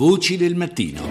Voci del mattino.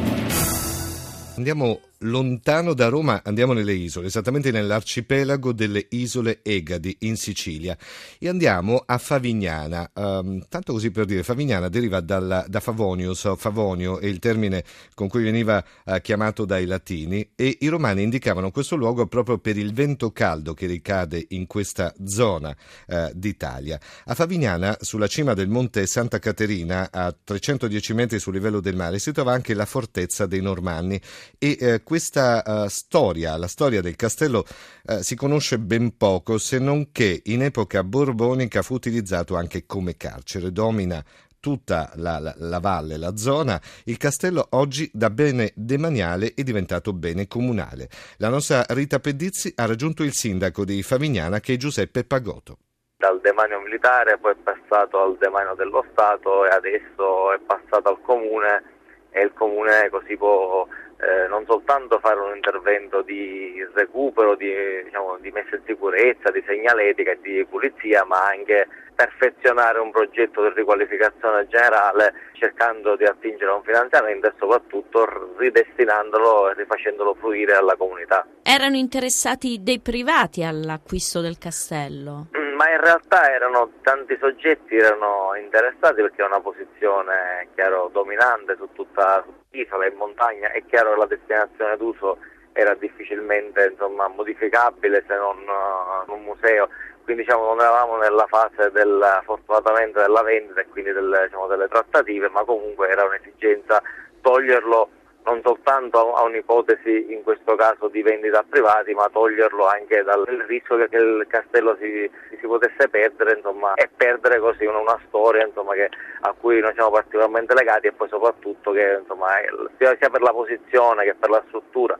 Andiamo lontano da Roma andiamo nelle isole, esattamente nell'arcipelago delle isole Egadi in Sicilia e andiamo a Favignana. Um, tanto così per dire, Favignana deriva dalla, da Favonius, Favonio è il termine con cui veniva uh, chiamato dai latini e i romani indicavano questo luogo proprio per il vento caldo che ricade in questa zona uh, d'Italia. A Favignana, sulla cima del monte Santa Caterina, a 310 metri sul livello del mare, si trova anche la fortezza dei Normanni e uh, questa uh, storia, la storia del castello, uh, si conosce ben poco, se non che in epoca borbonica fu utilizzato anche come carcere. Domina tutta la, la, la, valle, la zona, il castello oggi da bene demaniale è diventato bene comunale. La nostra Rita Pedizzi ha raggiunto il sindaco di Favignana che è Giuseppe Pagotto. Dal demanio militare poi è passato al demanio dello Stato e adesso è passato al comune e il comune così può eh, non soltanto fare un intervento di recupero, di, diciamo, di, messa in sicurezza, di segnaletica e di pulizia, ma anche perfezionare un progetto di riqualificazione generale cercando di attingere a un finanziamento e soprattutto ridestinandolo e rifacendolo fruire alla comunità. Erano interessati dei privati all'acquisto del castello? Mm, ma in realtà erano tanti soggetti erano interessati perché è una posizione chiaro, dominante su tutta l'isola in montagna, è chiaro che la destinazione d'uso era difficilmente insomma, modificabile se non uh, un museo, quindi diciamo, non eravamo nella fase del, fortunatamente della vendita e quindi del, diciamo, delle trattative, ma comunque era un'esigenza toglierlo non soltanto a un'ipotesi in questo caso di vendita a privati, ma toglierlo anche dal rischio che il castello si, si potesse perdere insomma, e perdere così una, una storia insomma, che, a cui noi siamo particolarmente legati e poi soprattutto che insomma, sia, per la posizione che per la struttura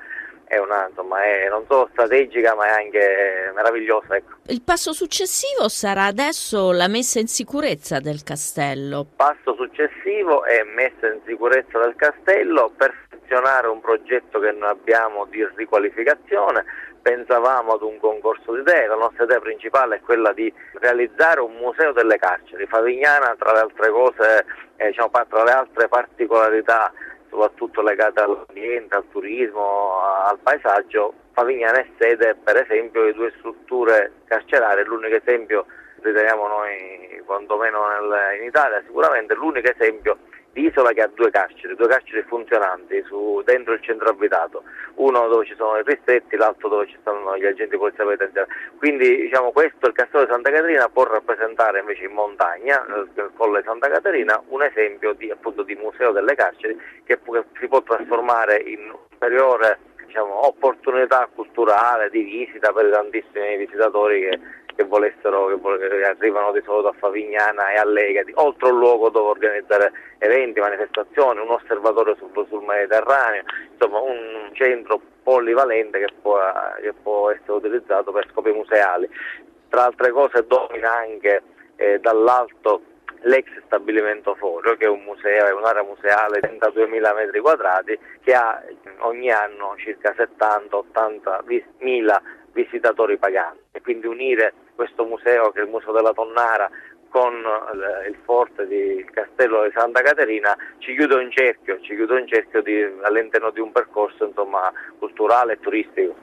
è, una, insomma, è non solo strategica ma è anche meravigliosa. Ecco. Il passo successivo sarà adesso la messa in sicurezza del castello. Il passo successivo è messa in sicurezza del castello, perfezionare un progetto che noi abbiamo di riqualificazione. Pensavamo ad un concorso di idee, la nostra idea principale è quella di realizzare un museo delle carceri. Favignana, tra le altre cose, eh, diciamo, tra le altre particolarità soprattutto legate all'ambiente, al turismo, al paesaggio, Favignana è sede per esempio di due strutture carcerarie, l'unico esempio riteniamo noi quantomeno nel, in Italia sicuramente. L'unico esempio di isola che ha due carceri, due carceri funzionanti su, dentro il centro abitato, uno dove ci sono i ristretti, l'altro dove ci stanno gli agenti di polizia penitenziaria. Quindi diciamo questo, il castello di Santa Caterina può rappresentare invece in montagna, nel Colle Santa Caterina, un esempio di, appunto, di museo delle carceri che, che si può trasformare in ulteriore diciamo, opportunità culturale di visita per tantissimi visitatori che che volessero, che arrivano di solito a Favignana e a Legati, oltre un luogo dove organizzare eventi, manifestazioni, un osservatorio sul, sul Mediterraneo, insomma un centro polivalente che può, che può, essere utilizzato per scopi museali. Tra altre cose domina anche eh, dall'alto l'ex stabilimento Forio, che è un museo, è un'area museale di 32.000 metri quadrati, che ha ogni anno circa 70-80 mila visitatori paganti e quindi unire questo museo che è il Museo della Tonnara con eh, il forte di Castello di Santa Caterina ci chiude un cerchio, ci chiude un cerchio di, all'interno di un percorso insomma, culturale e turistico.